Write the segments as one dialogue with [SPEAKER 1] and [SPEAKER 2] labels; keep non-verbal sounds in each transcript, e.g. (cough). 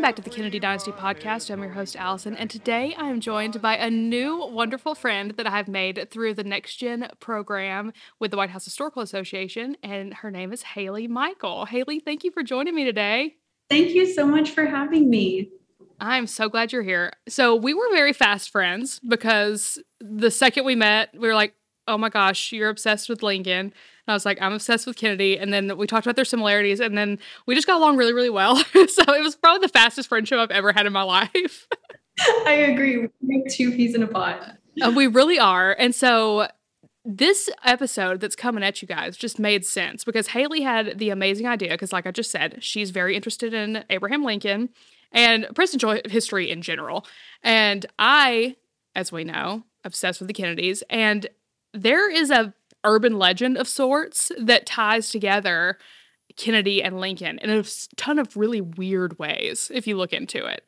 [SPEAKER 1] Welcome back to the Kennedy Dynasty podcast. I'm your host, Allison, and today I am joined by a new wonderful friend that I have made through the Next Gen program with the White House Historical Association, and her name is Haley Michael. Haley, thank you for joining me today.
[SPEAKER 2] Thank you so much for having me.
[SPEAKER 1] I'm so glad you're here. So, we were very fast friends because the second we met, we were like, oh my gosh, you're obsessed with Lincoln. And I was like, I'm obsessed with Kennedy. And then we talked about their similarities. And then we just got along really, really well. (laughs) so it was probably the fastest friendship I've ever had in my (laughs) life.
[SPEAKER 2] I agree. We make two peas in a pod.
[SPEAKER 1] Uh, we really are. And so this episode that's coming at you guys just made sense because Haley had the amazing idea. Because, like I just said, she's very interested in Abraham Lincoln and presidential history in general. And I, as we know, obsessed with the Kennedys. And there is a urban legend of sorts that ties together Kennedy and Lincoln in a ton of really weird ways if you look into it.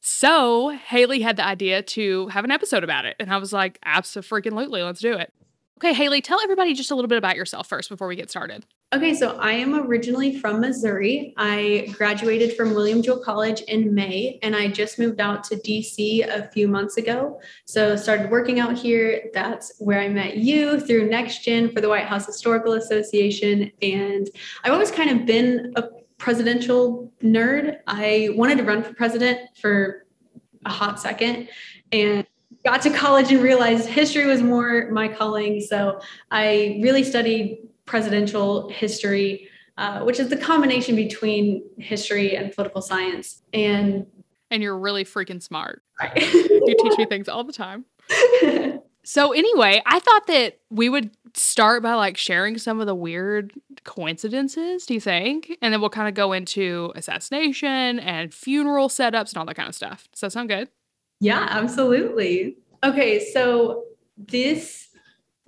[SPEAKER 1] So Haley had the idea to have an episode about it, and I was like, absolutely, let's do it. Okay, Haley, tell everybody just a little bit about yourself first before we get started.
[SPEAKER 2] Okay, so I am originally from Missouri. I graduated from William Jewell College in May, and I just moved out to DC a few months ago. So started working out here. That's where I met you through NextGen for the White House Historical Association, and I've always kind of been a presidential nerd. I wanted to run for president for a hot second, and got to college and realized history was more my calling. So I really studied presidential history, uh, which is the combination between history and political science. And
[SPEAKER 1] and you're really freaking smart. Right. you teach me things all the time. (laughs) so anyway, I thought that we would start by like sharing some of the weird coincidences, do you think? And then we'll kind of go into assassination and funeral setups and all that kind of stuff. Does that sound good?
[SPEAKER 2] Yeah, absolutely. Okay, so this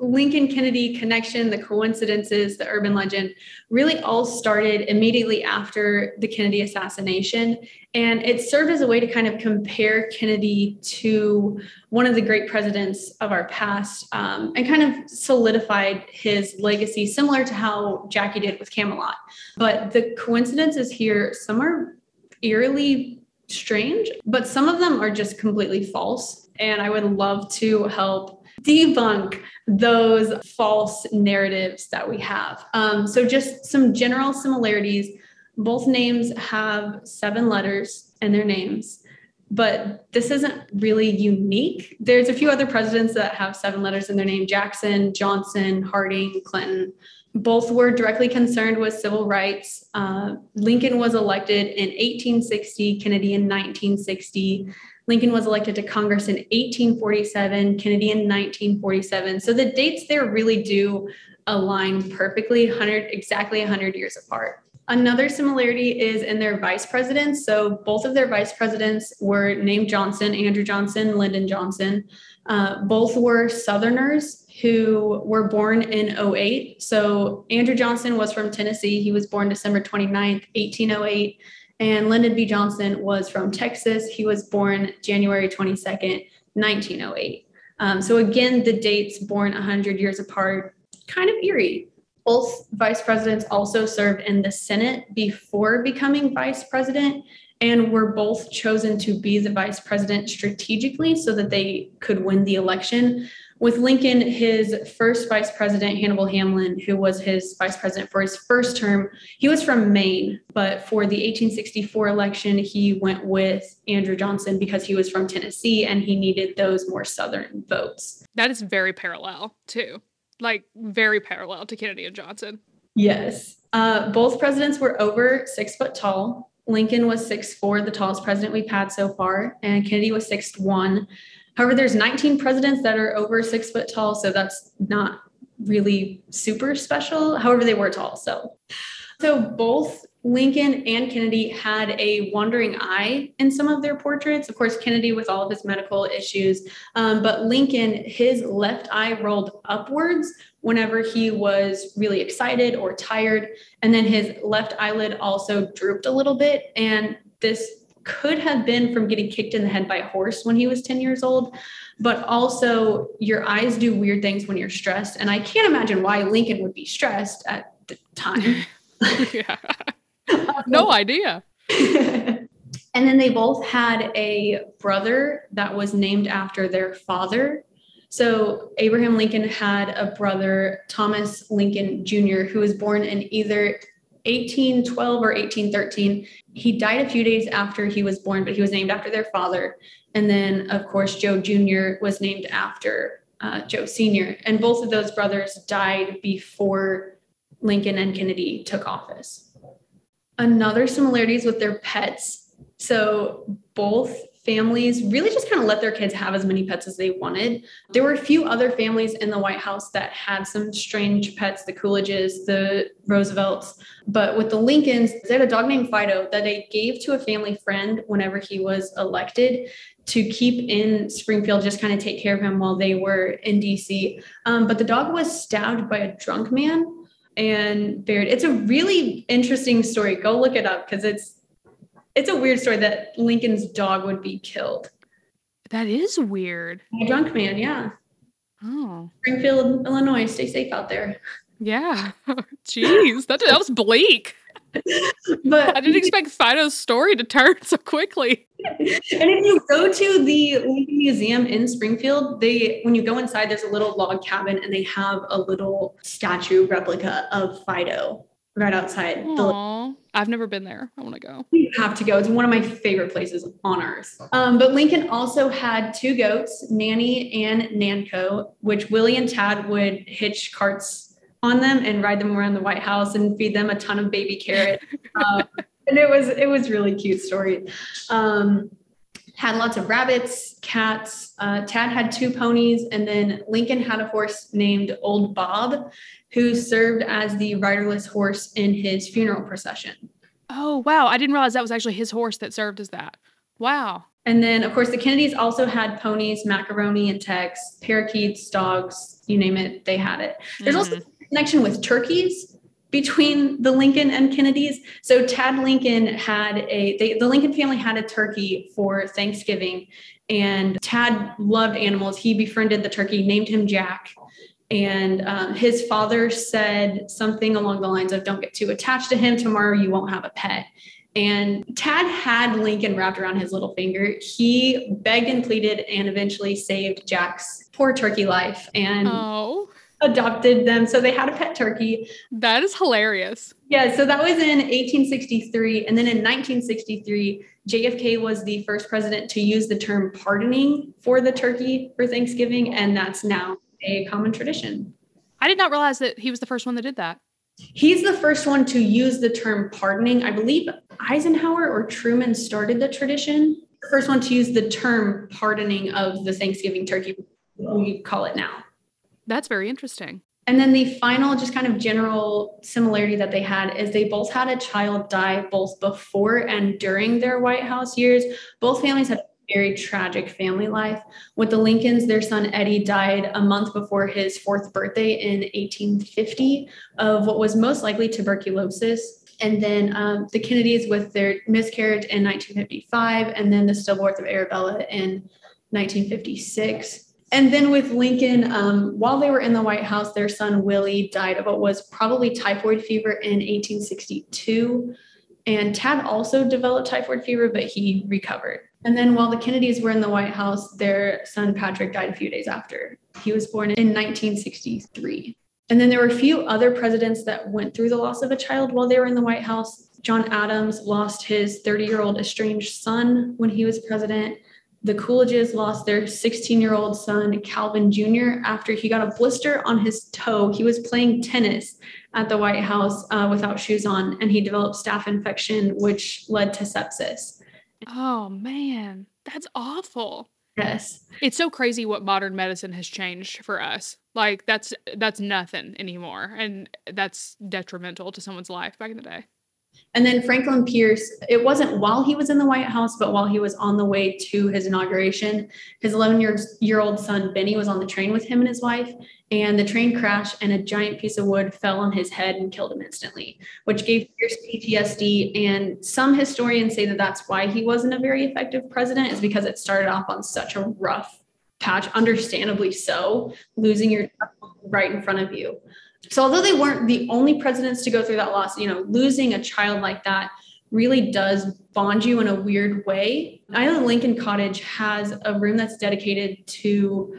[SPEAKER 2] Lincoln Kennedy connection, the coincidences, the urban legend really all started immediately after the Kennedy assassination. And it served as a way to kind of compare Kennedy to one of the great presidents of our past um, and kind of solidified his legacy, similar to how Jackie did with Camelot. But the coincidences here, some are eerily strange, but some of them are just completely false. And I would love to help debunk those false narratives that we have. Um, so, just some general similarities. Both names have seven letters in their names, but this isn't really unique. There's a few other presidents that have seven letters in their name Jackson, Johnson, Harding, Clinton. Both were directly concerned with civil rights. Uh, Lincoln was elected in 1860, Kennedy in 1960. Lincoln was elected to Congress in 1847, Kennedy in 1947. So the dates there really do align perfectly, 100 exactly 100 years apart. Another similarity is in their vice presidents. So both of their vice presidents were named Johnson, Andrew Johnson, Lyndon Johnson. Uh, both were Southerners who were born in 08. So Andrew Johnson was from Tennessee. He was born December 29th, 1808. And Lyndon B. Johnson was from Texas. He was born January 22nd, 1908. Um, so again, the dates born 100 years apart, kind of eerie. Both vice presidents also served in the Senate before becoming vice president and were both chosen to be the vice president strategically so that they could win the election with Lincoln, his first vice president, Hannibal Hamlin, who was his vice president for his first term, he was from Maine, but for the 1864 election, he went with Andrew Johnson because he was from Tennessee and he needed those more Southern votes.
[SPEAKER 1] That is very parallel, too. Like, very parallel to Kennedy and Johnson.
[SPEAKER 2] Yes. Uh, both presidents were over six foot tall. Lincoln was six four, the tallest president we've had so far, and Kennedy was six one. However, there's 19 presidents that are over six foot tall, so that's not really super special. However, they were tall. So, so both Lincoln and Kennedy had a wandering eye in some of their portraits. Of course, Kennedy with all of his medical issues, um, but Lincoln, his left eye rolled upwards whenever he was really excited or tired, and then his left eyelid also drooped a little bit. And this could have been from getting kicked in the head by a horse when he was 10 years old, but also your eyes do weird things when you're stressed. And I can't imagine why Lincoln would be stressed at the time. (laughs)
[SPEAKER 1] yeah. No idea. (laughs)
[SPEAKER 2] And then they both had a brother that was named after their father. So Abraham Lincoln had a brother, Thomas Lincoln Jr., who was born in either 1812 or 1813. He died a few days after he was born, but he was named after their father. And then, of course, Joe Jr. was named after uh, Joe Sr. And both of those brothers died before Lincoln and Kennedy took office. Another similarities with their pets. So both families really just kind of let their kids have as many pets as they wanted. There were a few other families in the White House that had some strange pets, the Coolidges, the Roosevelts. But with the Lincolns, they had a dog named Fido that they gave to a family friend whenever he was elected to keep in Springfield, just kind of take care of him while they were in DC. Um, but the dog was stabbed by a drunk man and buried. It's a really interesting story. Go look it up because it's it's a weird story that Lincoln's dog would be killed.
[SPEAKER 1] That is weird.
[SPEAKER 2] A drunk man, yeah.
[SPEAKER 1] Oh.
[SPEAKER 2] Springfield, Illinois. Stay safe out there.
[SPEAKER 1] Yeah. (laughs) Jeez, that, that was bleak.
[SPEAKER 2] But
[SPEAKER 1] I didn't expect Fido's story to turn (laughs) so quickly.
[SPEAKER 2] And if you go to the Lincoln Museum in Springfield, they when you go inside, there's a little log cabin and they have a little statue replica of Fido right outside.
[SPEAKER 1] Aww. I've never been there. I want to go.
[SPEAKER 2] You have to go. It's one of my favorite places on earth. Um, but Lincoln also had two goats, Nanny and Nanko, which Willie and Tad would hitch carts on them and ride them around the White House and feed them a ton of baby carrots. Um, and it was it was really cute story. Um, had lots of rabbits, cats. Uh, Tad had two ponies, and then Lincoln had a horse named Old Bob, who served as the riderless horse in his funeral procession.
[SPEAKER 1] Oh, wow. I didn't realize that was actually his horse that served as that. Wow.
[SPEAKER 2] And then, of course, the Kennedys also had ponies, macaroni and Tex, parakeets, dogs, you name it, they had it. There's mm-hmm. also a connection with turkeys between the Lincoln and Kennedys. So Tad Lincoln had a they, the Lincoln family had a turkey for Thanksgiving and Tad loved animals. He befriended the turkey, named him Jack. And um, his father said something along the lines of, Don't get too attached to him. Tomorrow you won't have a pet. And Tad had Lincoln wrapped around his little finger. He begged and pleaded and eventually saved Jack's poor turkey life. And
[SPEAKER 1] oh
[SPEAKER 2] adopted them. So they had a pet turkey.
[SPEAKER 1] That is hilarious.
[SPEAKER 2] Yeah. So that was in 1863. And then in 1963, JFK was the first president to use the term pardoning for the turkey for Thanksgiving. And that's now a common tradition.
[SPEAKER 1] I did not realize that he was the first one that did that.
[SPEAKER 2] He's the first one to use the term pardoning. I believe Eisenhower or Truman started the tradition. The first one to use the term pardoning of the Thanksgiving turkey, we call it now.
[SPEAKER 1] That's very interesting.
[SPEAKER 2] And then the final, just kind of general similarity that they had is they both had a child die both before and during their White House years. Both families had very tragic family life. With the Lincolns, their son Eddie died a month before his fourth birthday in 1850 of what was most likely tuberculosis. And then um, the Kennedys with their miscarriage in 1955, and then the stillbirth of Arabella in 1956. And then with Lincoln, um, while they were in the White House, their son Willie died of what was probably typhoid fever in 1862. And Tad also developed typhoid fever, but he recovered. And then while the Kennedys were in the White House, their son Patrick died a few days after. He was born in 1963. And then there were a few other presidents that went through the loss of a child while they were in the White House. John Adams lost his 30 year old estranged son when he was president the Coolidges lost their 16 year old son, Calvin Jr., after he got a blister on his toe. He was playing tennis at the White House uh, without shoes on, and he developed staph infection, which led to sepsis.
[SPEAKER 1] Oh, man, that's awful.
[SPEAKER 2] Yes.
[SPEAKER 1] It's so crazy what modern medicine has changed for us. Like that's that's nothing anymore and that's detrimental to someone's life back in the day.
[SPEAKER 2] And then Franklin Pierce, it wasn't while he was in the White House, but while he was on the way to his inauguration. His 11 year, old son, Benny, was on the train with him and his wife. And the train crashed, and a giant piece of wood fell on his head and killed him instantly, which gave Pierce PTSD. And some historians say that that's why he wasn't a very effective president, is because it started off on such a rough patch, understandably so, losing your right in front of you. So although they weren't the only presidents to go through that loss, you know, losing a child like that really does bond you in a weird way. I know Lincoln Cottage has a room that's dedicated to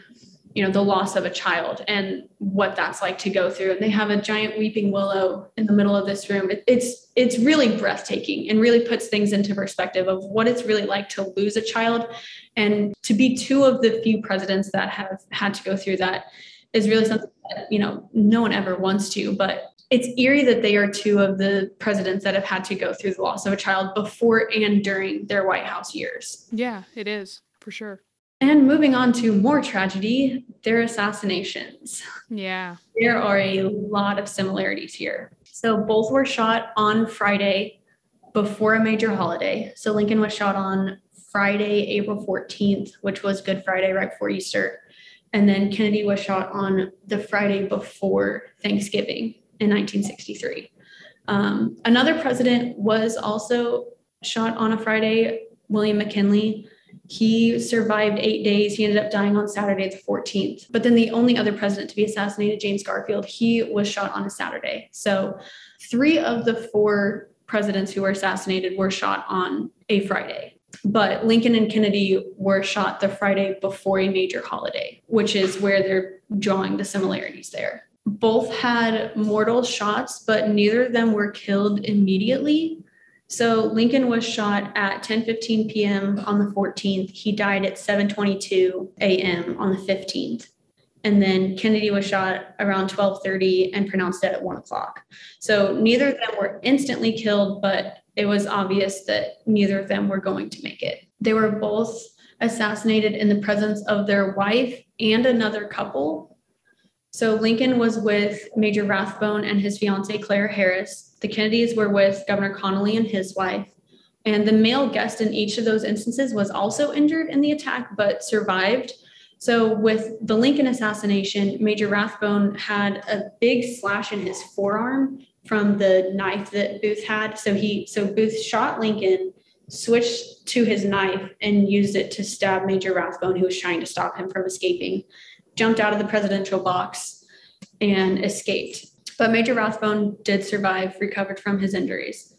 [SPEAKER 2] you know the loss of a child and what that's like to go through and they have a giant weeping willow in the middle of this room it, it's it's really breathtaking and really puts things into perspective of what it's really like to lose a child and to be two of the few presidents that have had to go through that is really something that you know no one ever wants to but it's eerie that they are two of the presidents that have had to go through the loss of a child before and during their white house years
[SPEAKER 1] yeah it is for sure
[SPEAKER 2] and moving on to more tragedy, their assassinations.
[SPEAKER 1] Yeah.
[SPEAKER 2] There are a lot of similarities here. So both were shot on Friday before a major holiday. So Lincoln was shot on Friday, April 14th, which was Good Friday, right before Easter. And then Kennedy was shot on the Friday before Thanksgiving in 1963. Um, another president was also shot on a Friday, William McKinley. He survived eight days. He ended up dying on Saturday, the 14th. But then the only other president to be assassinated, James Garfield, he was shot on a Saturday. So three of the four presidents who were assassinated were shot on a Friday. But Lincoln and Kennedy were shot the Friday before a major holiday, which is where they're drawing the similarities there. Both had mortal shots, but neither of them were killed immediately. So Lincoln was shot at 10:15 p.m. on the 14th. He died at 7:22 a.m. on the 15th, and then Kennedy was shot around 12:30 and pronounced dead at one o'clock. So neither of them were instantly killed, but it was obvious that neither of them were going to make it. They were both assassinated in the presence of their wife and another couple. So Lincoln was with Major Rathbone and his fiancee Claire Harris the Kennedys were with Governor Connally and his wife. And the male guest in each of those instances was also injured in the attack, but survived. So, with the Lincoln assassination, Major Rathbone had a big slash in his forearm from the knife that Booth had. So he, so Booth shot Lincoln, switched to his knife, and used it to stab Major Rathbone, who was trying to stop him from escaping. Jumped out of the presidential box and escaped. But Major Rathbone did survive, recovered from his injuries.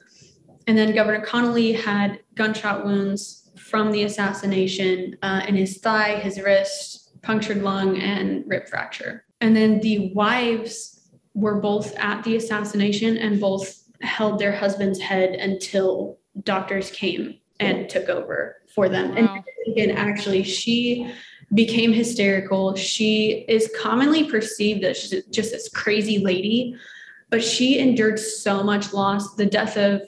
[SPEAKER 2] And then Governor Connally had gunshot wounds from the assassination uh, in his thigh, his wrist, punctured lung, and rib fracture. And then the wives were both at the assassination and both held their husband's head until doctors came and took over for them. Wow. And again, actually, she became hysterical. She is commonly perceived as just this crazy lady, but she endured so much loss the death of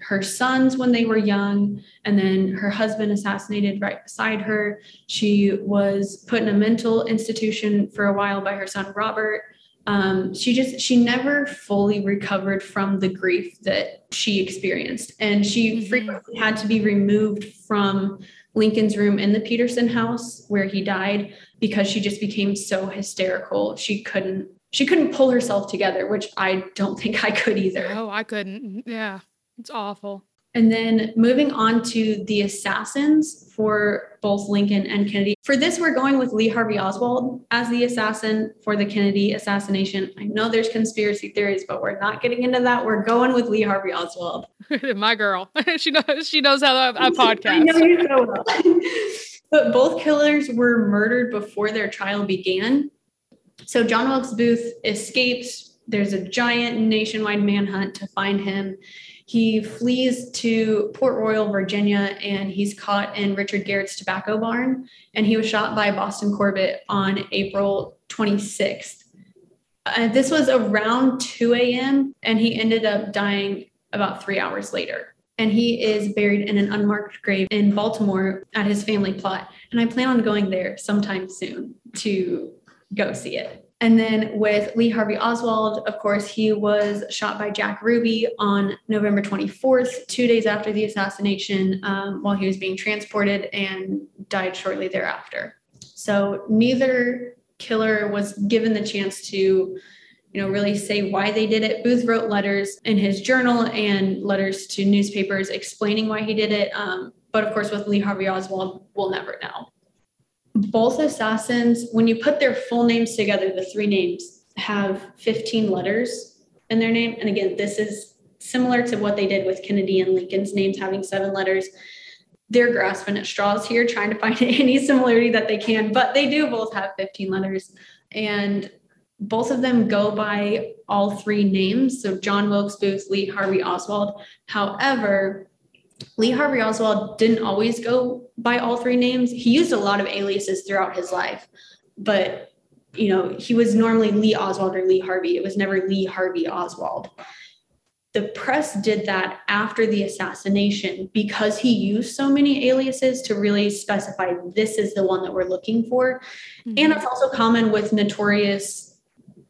[SPEAKER 2] her sons when they were young, and then her husband assassinated right beside her. She was put in a mental institution for a while by her son Robert. Um, she just she never fully recovered from the grief that she experienced and she mm-hmm. frequently had to be removed from Lincoln's room in the Petersen house where he died because she just became so hysterical. She couldn't she couldn't pull herself together, which I don't think I could either.
[SPEAKER 1] Oh, I couldn't. Yeah. It's awful.
[SPEAKER 2] And then moving on to the assassins for both Lincoln and Kennedy. For this, we're going with Lee Harvey Oswald as the assassin for the Kennedy assassination. I know there's conspiracy theories, but we're not getting into that. We're going with Lee Harvey Oswald. (laughs)
[SPEAKER 1] My girl. (laughs) she knows she knows how I podcast. (laughs) I know you so
[SPEAKER 2] well. but both killers were murdered before their trial began. So John Wilkes Booth escapes. There's a giant nationwide manhunt to find him. He flees to Port Royal, Virginia, and he's caught in Richard Garrett's tobacco barn. And he was shot by Boston Corbett on April 26th. Uh, this was around 2 a.m., and he ended up dying about three hours later. And he is buried in an unmarked grave in Baltimore at his family plot. And I plan on going there sometime soon to go see it. And then with Lee Harvey Oswald, of course, he was shot by Jack Ruby on November 24th, two days after the assassination, um, while he was being transported and died shortly thereafter. So neither killer was given the chance to, you know, really say why they did it. Booth wrote letters in his journal and letters to newspapers explaining why he did it. Um, but of course, with Lee Harvey Oswald, we'll never know both assassins, when you put their full names together, the three names have 15 letters in their name. And again, this is similar to what they did with Kennedy and Lincoln's names having seven letters. They're grasping at straws here, trying to find (laughs) any similarity that they can, but they do both have 15 letters. And both of them go by all three names. So John Wilkes Booth, Lee Harvey Oswald. However, Lee Harvey Oswald didn't always go by all three names. He used a lot of aliases throughout his life, but you know, he was normally Lee Oswald or Lee Harvey. It was never Lee Harvey Oswald. The press did that after the assassination because he used so many aliases to really specify this is the one that we're looking for. Mm-hmm. And it's also common with notorious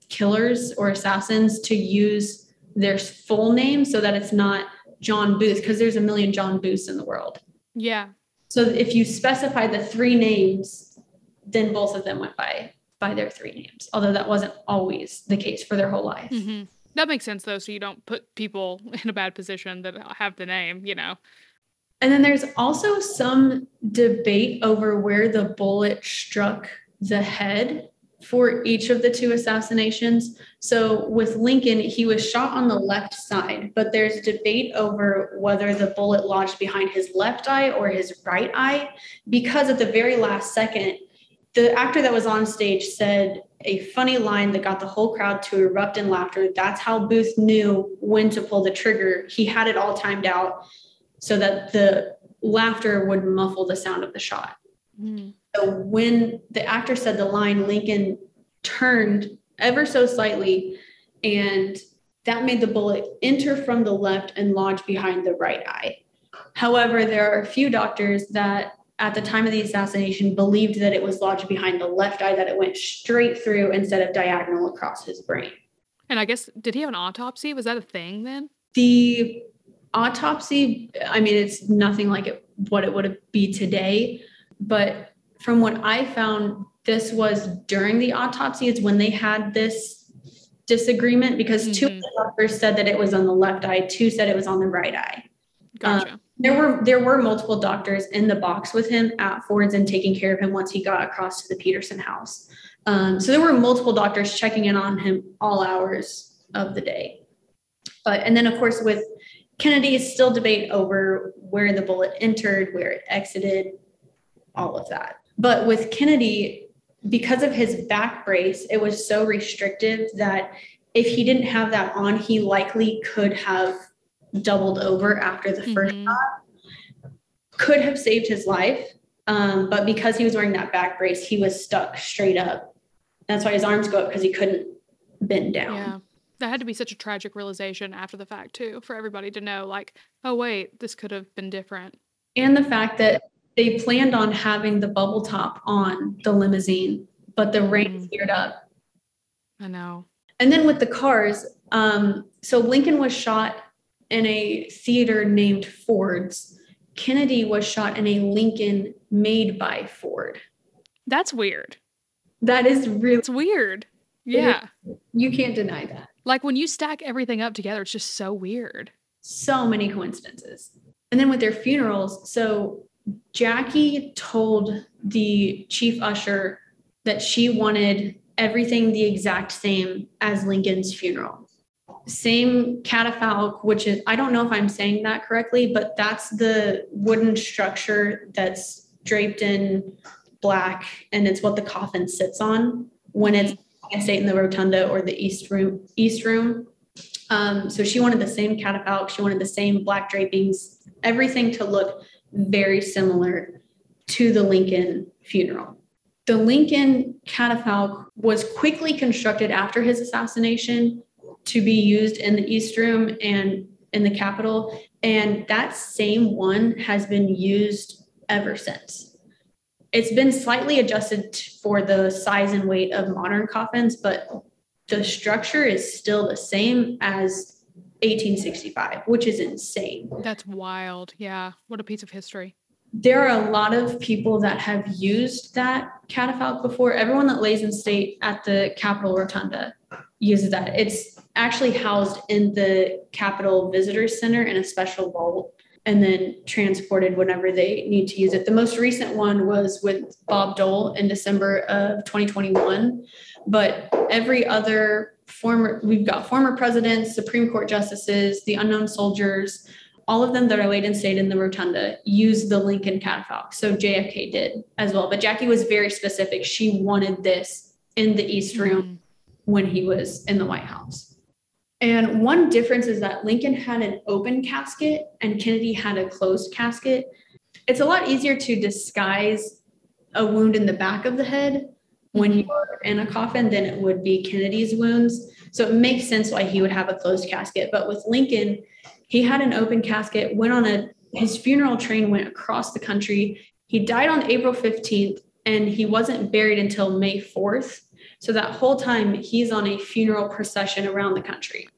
[SPEAKER 2] killers or assassins to use their full name so that it's not John Booth because there's a million John Booths in the world.
[SPEAKER 1] Yeah.
[SPEAKER 2] So if you specify the three names, then both of them went by by their three names, although that wasn't always the case for their whole life.
[SPEAKER 1] Mm-hmm. That makes sense though, so you don't put people (laughs) in a bad position that have the name, you know.
[SPEAKER 2] And then there's also some debate over where the bullet struck the head for each of the two assassinations. So with Lincoln, he was shot on the left side, but there's debate over whether the bullet lodged behind his left eye or his right eye, because at the very last second, the actor that was on stage said a funny line that got the whole crowd to erupt in laughter. That's how Booth knew when to pull the trigger. He had it all timed out so that the laughter would muffle the sound of the shot. Mm. So when the actor said the line, Lincoln turned ever so slightly, and that made the bullet enter from the left and lodge behind the right eye. However, there are a few doctors that at the time of the assassination believed that it was lodged behind the left eye, that it went straight through instead of diagonal across his brain.
[SPEAKER 1] And I guess, did he have an autopsy? Was that a thing then?
[SPEAKER 2] The autopsy, I mean, it's nothing like it, what it would be today. But from what I found, this was during the autopsy, is when they had this disagreement because mm-hmm. two of the doctors said that it was on the left eye, two said it was on the right eye. Gotcha. Um, there were there were multiple doctors in the box with him at Ford's and taking care of him once he got across to the Petersen house. Um, so there were multiple doctors checking in on him all hours of the day. But and then of course with Kennedy, still debate over where the bullet entered, where it exited, all of that. But with Kennedy, because of his back brace, it was so restrictive that if he didn't have that on, he likely could have doubled over after the 1st mm-hmm. shot, could have saved his life. Um, but because he was wearing that back brace, he was stuck straight up. That's why his arms go up because he couldn't bend down.
[SPEAKER 1] Yeah. That had to be such a tragic realization after the fact, too, for everybody to know, like, oh, wait, this could have been different.
[SPEAKER 2] And the fact that they planned on having the bubble top on the limousine, but the rain mm. cleared up.
[SPEAKER 1] I know.
[SPEAKER 2] And then with the cars, um, so Lincoln was shot in a theater named Ford's. Kennedy was shot in a Lincoln made by Ford.
[SPEAKER 1] That's weird.
[SPEAKER 2] That is really
[SPEAKER 1] It's weird. Yeah.
[SPEAKER 2] You can't deny that.
[SPEAKER 1] Like when you stack everything up together, it's just so weird.
[SPEAKER 2] So many coincidences. And then with their funerals, so Jackie told the chief usher that she wanted everything the exact same as Lincoln's funeral same catafalque, which is, I don't know if I'm saying that correctly, but that's the wooden structure that's draped in black and it's what the coffin sits on when it's I say in the rotunda or the east room east room. Um, so she wanted the same catafalque, she wanted the same black drapings, everything to look very similar to the Lincoln funeral. The Lincoln catafalque was quickly constructed after his assassination to be used in the East Room and in the Capitol. And that same one has been used ever since. It's been slightly adjusted for the size and weight of modern coffins, but the structure is still the same as 1865, which is insane.
[SPEAKER 1] That's wild. Yeah. What a piece of history.
[SPEAKER 2] There are a lot of people that have used that catafalque before. Everyone that lays in state at the Capitol Rotunda uses that. It's actually housed in the Capitol Visitor Center in a special vault and then transported whenever they need to use it. The most recent one was with Bob Dole in December of 2021, but every other former we've got former presidents, Supreme Court justices, the unknown soldiers, all of them that are laid in state in the rotunda use the Lincoln catafalque. So JFK did as well. But Jackie was very specific. She wanted this in the East Room mm-hmm. when he was in the White House. And one difference is that Lincoln had an open casket and Kennedy had a closed casket. It's a lot easier to disguise a wound in the back of the head when mm-hmm. you're in a coffin than it would be Kennedy's wounds. So it makes sense why he would have a closed casket. But with Lincoln, he had an open casket, went on a his funeral train went across the country. He died on April 15th and he wasn't buried until May 4th. So that whole time he's on a funeral procession around the country.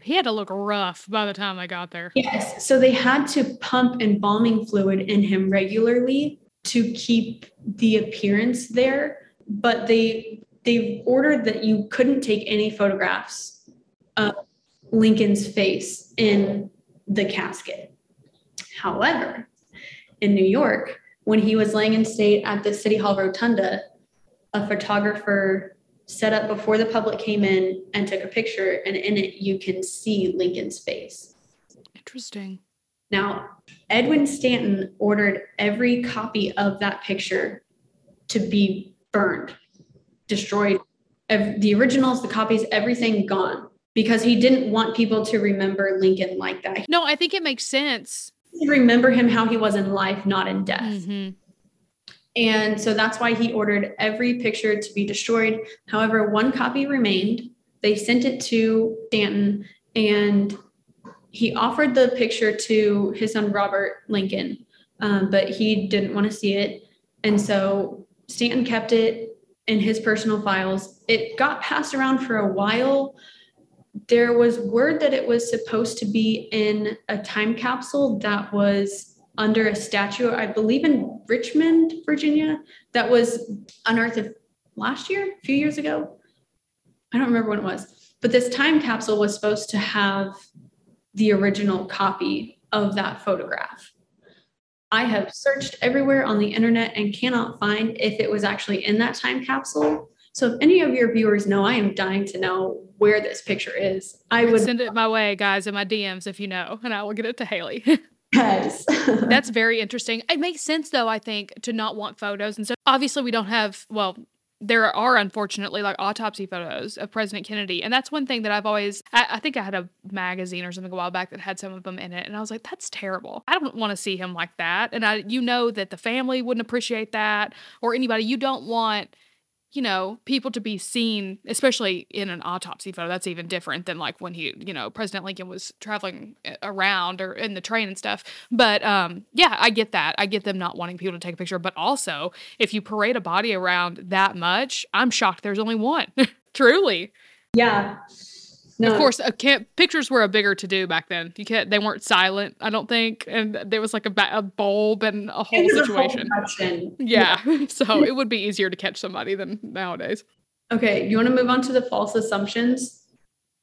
[SPEAKER 1] He had to look rough by the time they got there.
[SPEAKER 2] Yes. So they had to pump embalming fluid in him regularly to keep the appearance there. But they they ordered that you couldn't take any photographs of Lincoln's face in the casket. However, in New York, when he was laying in state at the City Hall Rotunda, a photographer set up before the public came in and took a picture, and in it, you can see Lincoln's face.
[SPEAKER 1] Interesting.
[SPEAKER 2] Now, Edwin Stanton ordered every copy of that picture to be burned, destroyed. The originals, the copies, everything gone because he didn't want people to remember Lincoln like that.
[SPEAKER 1] No, I think it makes sense.
[SPEAKER 2] Remember him how he was in life, not in death. Mm-hmm. And so that's why he ordered every picture to be destroyed. However, one copy remained. They sent it to Stanton and he offered the picture to his son Robert Lincoln, um, but he didn't want to see it. And so Stanton kept it in his personal files. It got passed around for a while, there was word that it was supposed to be in a time capsule that was under a statue, I believe in Richmond, Virginia, that was unearthed last year, a few years ago. I don't remember when it was, but this time capsule was supposed to have the original copy of that photograph. I have searched everywhere on the internet and cannot find if it was actually in that time capsule. So if any of your viewers know, I am dying to know where this picture is. I would
[SPEAKER 1] send it my way, guys, in my DMs if you know, and I will get it to Haley. (laughs)
[SPEAKER 2] yes.
[SPEAKER 1] That's very interesting. It makes sense though, I think, to not want photos. And so obviously we don't have well, there are unfortunately like autopsy photos of President Kennedy. And that's one thing that I've always, I, I, think I had a magazine or something a while back that had some of them in it. And I was like, that's terrible. I don't want to see him like that. And I, you know, that the family wouldn't appreciate that or anybody. You don't want you know, people to be seen, especially in an autopsy photo. That's even different than like when he, you know, President Lincoln was traveling eh, around or in the train and stuff. But um, yeah, I get that. I get them not wanting people to take a picture. But also, if you parade a body around that much, I'm shocked there's only one. (laughs) Truly.
[SPEAKER 2] Yeah.
[SPEAKER 1] No. Of course, pictures were a bigger to do back then. You can't; they weren't silent, I don't think, and there was like a, a bulb and a whole situation. A yeah, yeah. (laughs) so it would be easier to catch somebody than nowadays.
[SPEAKER 2] Okay, you want to move on to the false assumptions?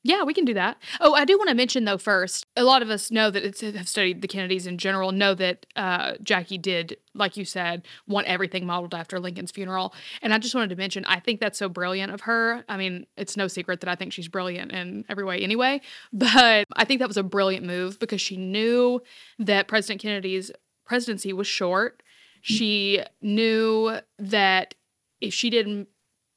[SPEAKER 1] Yeah, we can do that. Oh, I do want to mention though first, a lot of us know that it's, have studied the Kennedys in general, know that uh, Jackie did, like you said, want everything modeled after Lincoln's funeral. And I just wanted to mention, I think that's so brilliant of her. I mean, it's no secret that I think she's brilliant in every way anyway, (laughs) but I think that was a brilliant move because she knew that President Kennedy's presidency was short. She knew that if she didn't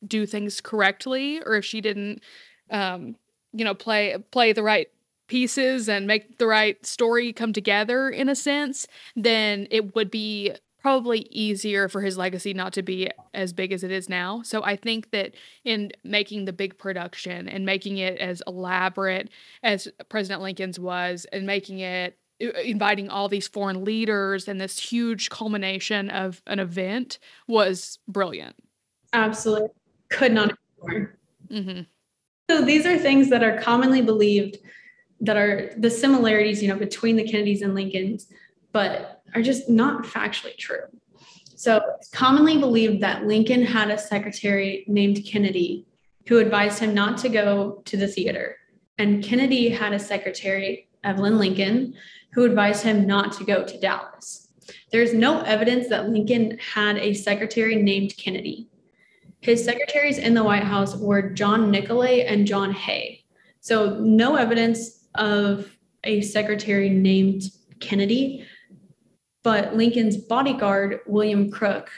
[SPEAKER 1] do things correctly or if she didn't um, you know play play the right pieces and make the right story come together in a sense, then it would be probably easier for his legacy not to be as big as it is now. So I think that in making the big production and making it as elaborate as President Lincoln's was and making it inviting all these foreign leaders and this huge culmination of an event was brilliant.
[SPEAKER 2] Absolutely. Could not. Mm-hmm. So these are things that are commonly believed that are the similarities, you know, between the Kennedys and Lincolns, but are just not factually true. So it's commonly believed that Lincoln had a secretary named Kennedy who advised him not to go to the theater. And Kennedy had a secretary, Evelyn Lincoln, who advised him not to go to Dallas. There's no evidence that Lincoln had a secretary named Kennedy. His secretaries in the White House were John Nicolay and John Hay. So, no evidence of a secretary named Kennedy, but Lincoln's bodyguard, William Crook,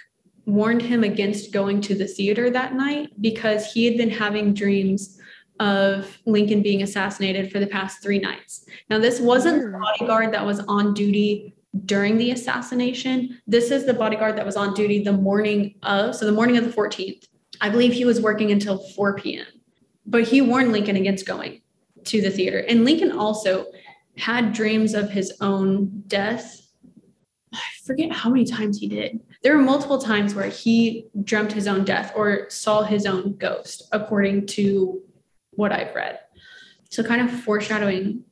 [SPEAKER 2] warned him against going to the theater that night because he had been having dreams of Lincoln being assassinated for the past three nights. Now, this wasn't the hmm. bodyguard that was on duty during the assassination. This is the bodyguard that was on duty the morning of, so the morning of the 14th. I believe he was working until 4 p.m. But he warned Lincoln against going to the theater. And Lincoln also had dreams of his own death. I forget how many times he did. There were multiple times where he dreamt his own death or saw his own ghost, according to what I've read. So, kind of foreshadowing.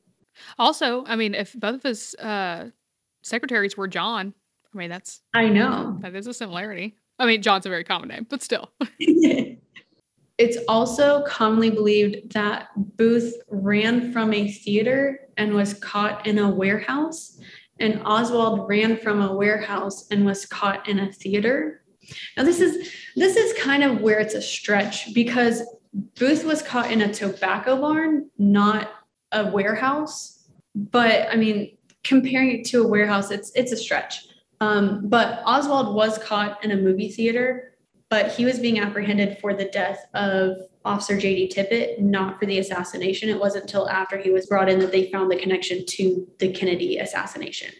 [SPEAKER 1] Also, I mean, if both of his uh, secretaries were John, I mean, that's.
[SPEAKER 2] I know.
[SPEAKER 1] That is a similarity. I mean, John's a very common name, but still. (laughs) (laughs)
[SPEAKER 2] it's also commonly believed that Booth ran from a theater and was caught in a warehouse, and Oswald ran from a warehouse and was caught in a theater. Now this is this is kind of where it's a stretch because Booth was caught in a tobacco barn, not a warehouse. But I mean, comparing it to a warehouse, it's it's a stretch. Um, but Oswald was caught in a movie theater, but he was being apprehended for the death of Officer J.D. Tippit, not for the assassination. It wasn't until after he was brought in that they found the connection to the Kennedy assassination.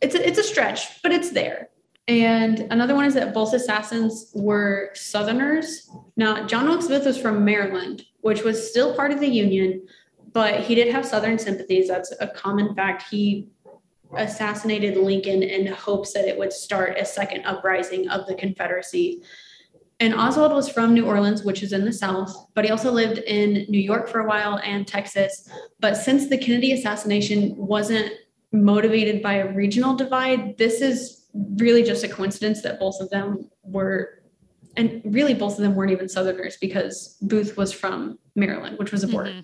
[SPEAKER 2] It's a, it's a stretch, but it's there. And another one is that both assassins were Southerners. Now, John Wilkes Booth was from Maryland, which was still part of the Union, but he did have Southern sympathies. That's a common fact. He assassinated Lincoln in hopes that it would start a second uprising of the Confederacy. And Oswald was from New Orleans, which is in the South, but he also lived in New York for a while and Texas. But since the Kennedy assassination wasn't motivated by a regional divide, this is really just a coincidence that both of them were, and really both of them weren't even Southerners because Booth was from Maryland, which was a border. Mm-hmm.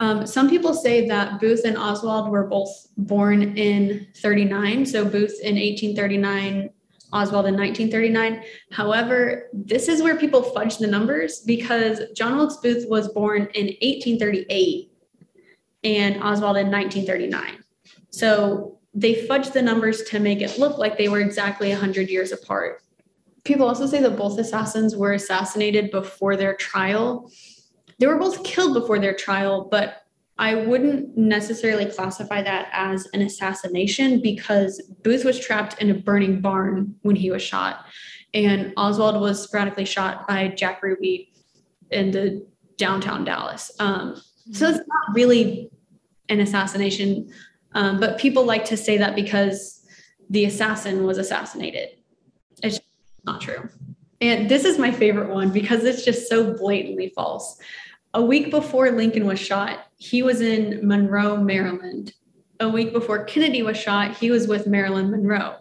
[SPEAKER 2] Um, some people say that Booth and Oswald were both born in 39. So Booth in 1839, Oswald in 1939. However, this is where people fudge the numbers because John Wilkes Booth was born in 1838 and Oswald in 1939. So they fudged the numbers to make it look like they were exactly 100 years apart. People also say that both assassins were assassinated before their trial they were both killed before their trial, but I wouldn't necessarily classify that as an assassination because Booth was trapped in a burning barn when he was shot, and Oswald was sporadically shot by Jack Ruby in the downtown Dallas. Um, so it's not really an assassination, um, but people like to say that because the assassin was assassinated. It's not true. And this is my favorite one because it's just so blatantly false. A week before Lincoln was shot, he was in Monroe, Maryland. A week before Kennedy was shot, he was with Marilyn Monroe.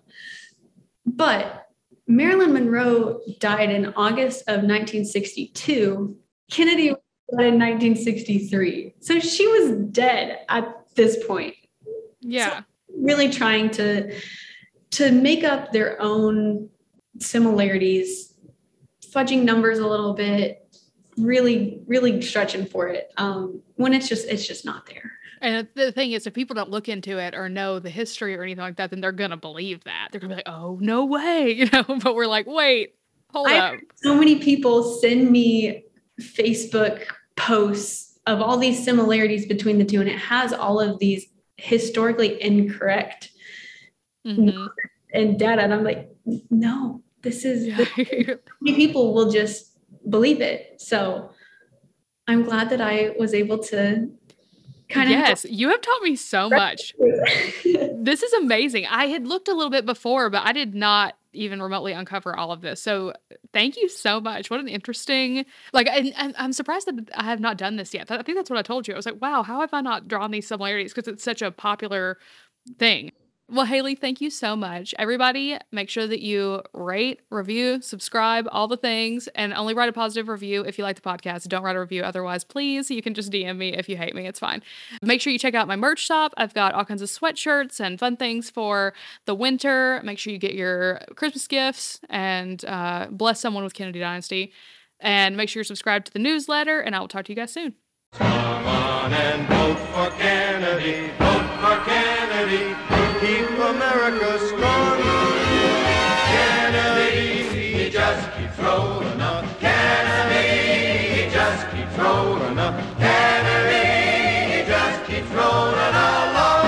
[SPEAKER 2] But Marilyn Monroe died in August of 1962. Kennedy died in 1963. So she was dead at this point.
[SPEAKER 1] Yeah.
[SPEAKER 2] So really trying to to make up their own similarities, fudging numbers a little bit, really really stretching for it um, when it's just it's just not there
[SPEAKER 1] and the thing is if people don't look into it or know the history or anything like that then they're gonna believe that they're gonna be like oh no way (laughs) you know but we're like wait hold I up
[SPEAKER 2] so many people send me facebook posts of all these similarities between the two and it has all of these historically incorrect mm-hmm. and data and i'm like no this is yeah. (laughs) people will just believe it. So I'm glad that I was able to kind
[SPEAKER 1] of Yes, you have taught me so (laughs) much. (laughs) this is amazing. I had looked a little bit before, but I did not even remotely uncover all of this. So thank you so much. What an interesting like and, and I'm surprised that I have not done this yet. I think that's what I told you. I was like, wow, how have I not drawn these similarities because it's such a popular thing. Well, Haley, thank you so much. Everybody, make sure that you rate, review, subscribe, all the things, and only write a positive review if you like the podcast. Don't write a review otherwise, please. You can just DM me if you hate me. It's fine. Make sure you check out my merch shop. I've got all kinds of sweatshirts and fun things for the winter. Make sure you get your Christmas gifts and uh, bless someone with Kennedy Dynasty. And make sure you're subscribed to the newsletter, and I will talk to you guys soon.
[SPEAKER 3] Come on and vote for Kennedy, vote for Kennedy, keep America strong. Kennedy, he just keeps rolling up. Kennedy, he just keeps rolling up. Kennedy, he just keeps rolling along.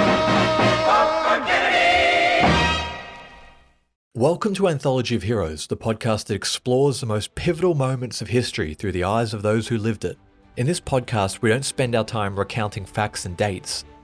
[SPEAKER 4] Welcome to Anthology of Heroes, the podcast that explores the most pivotal moments of history through the eyes of those who lived it. In this podcast, we don't spend our time recounting facts and dates.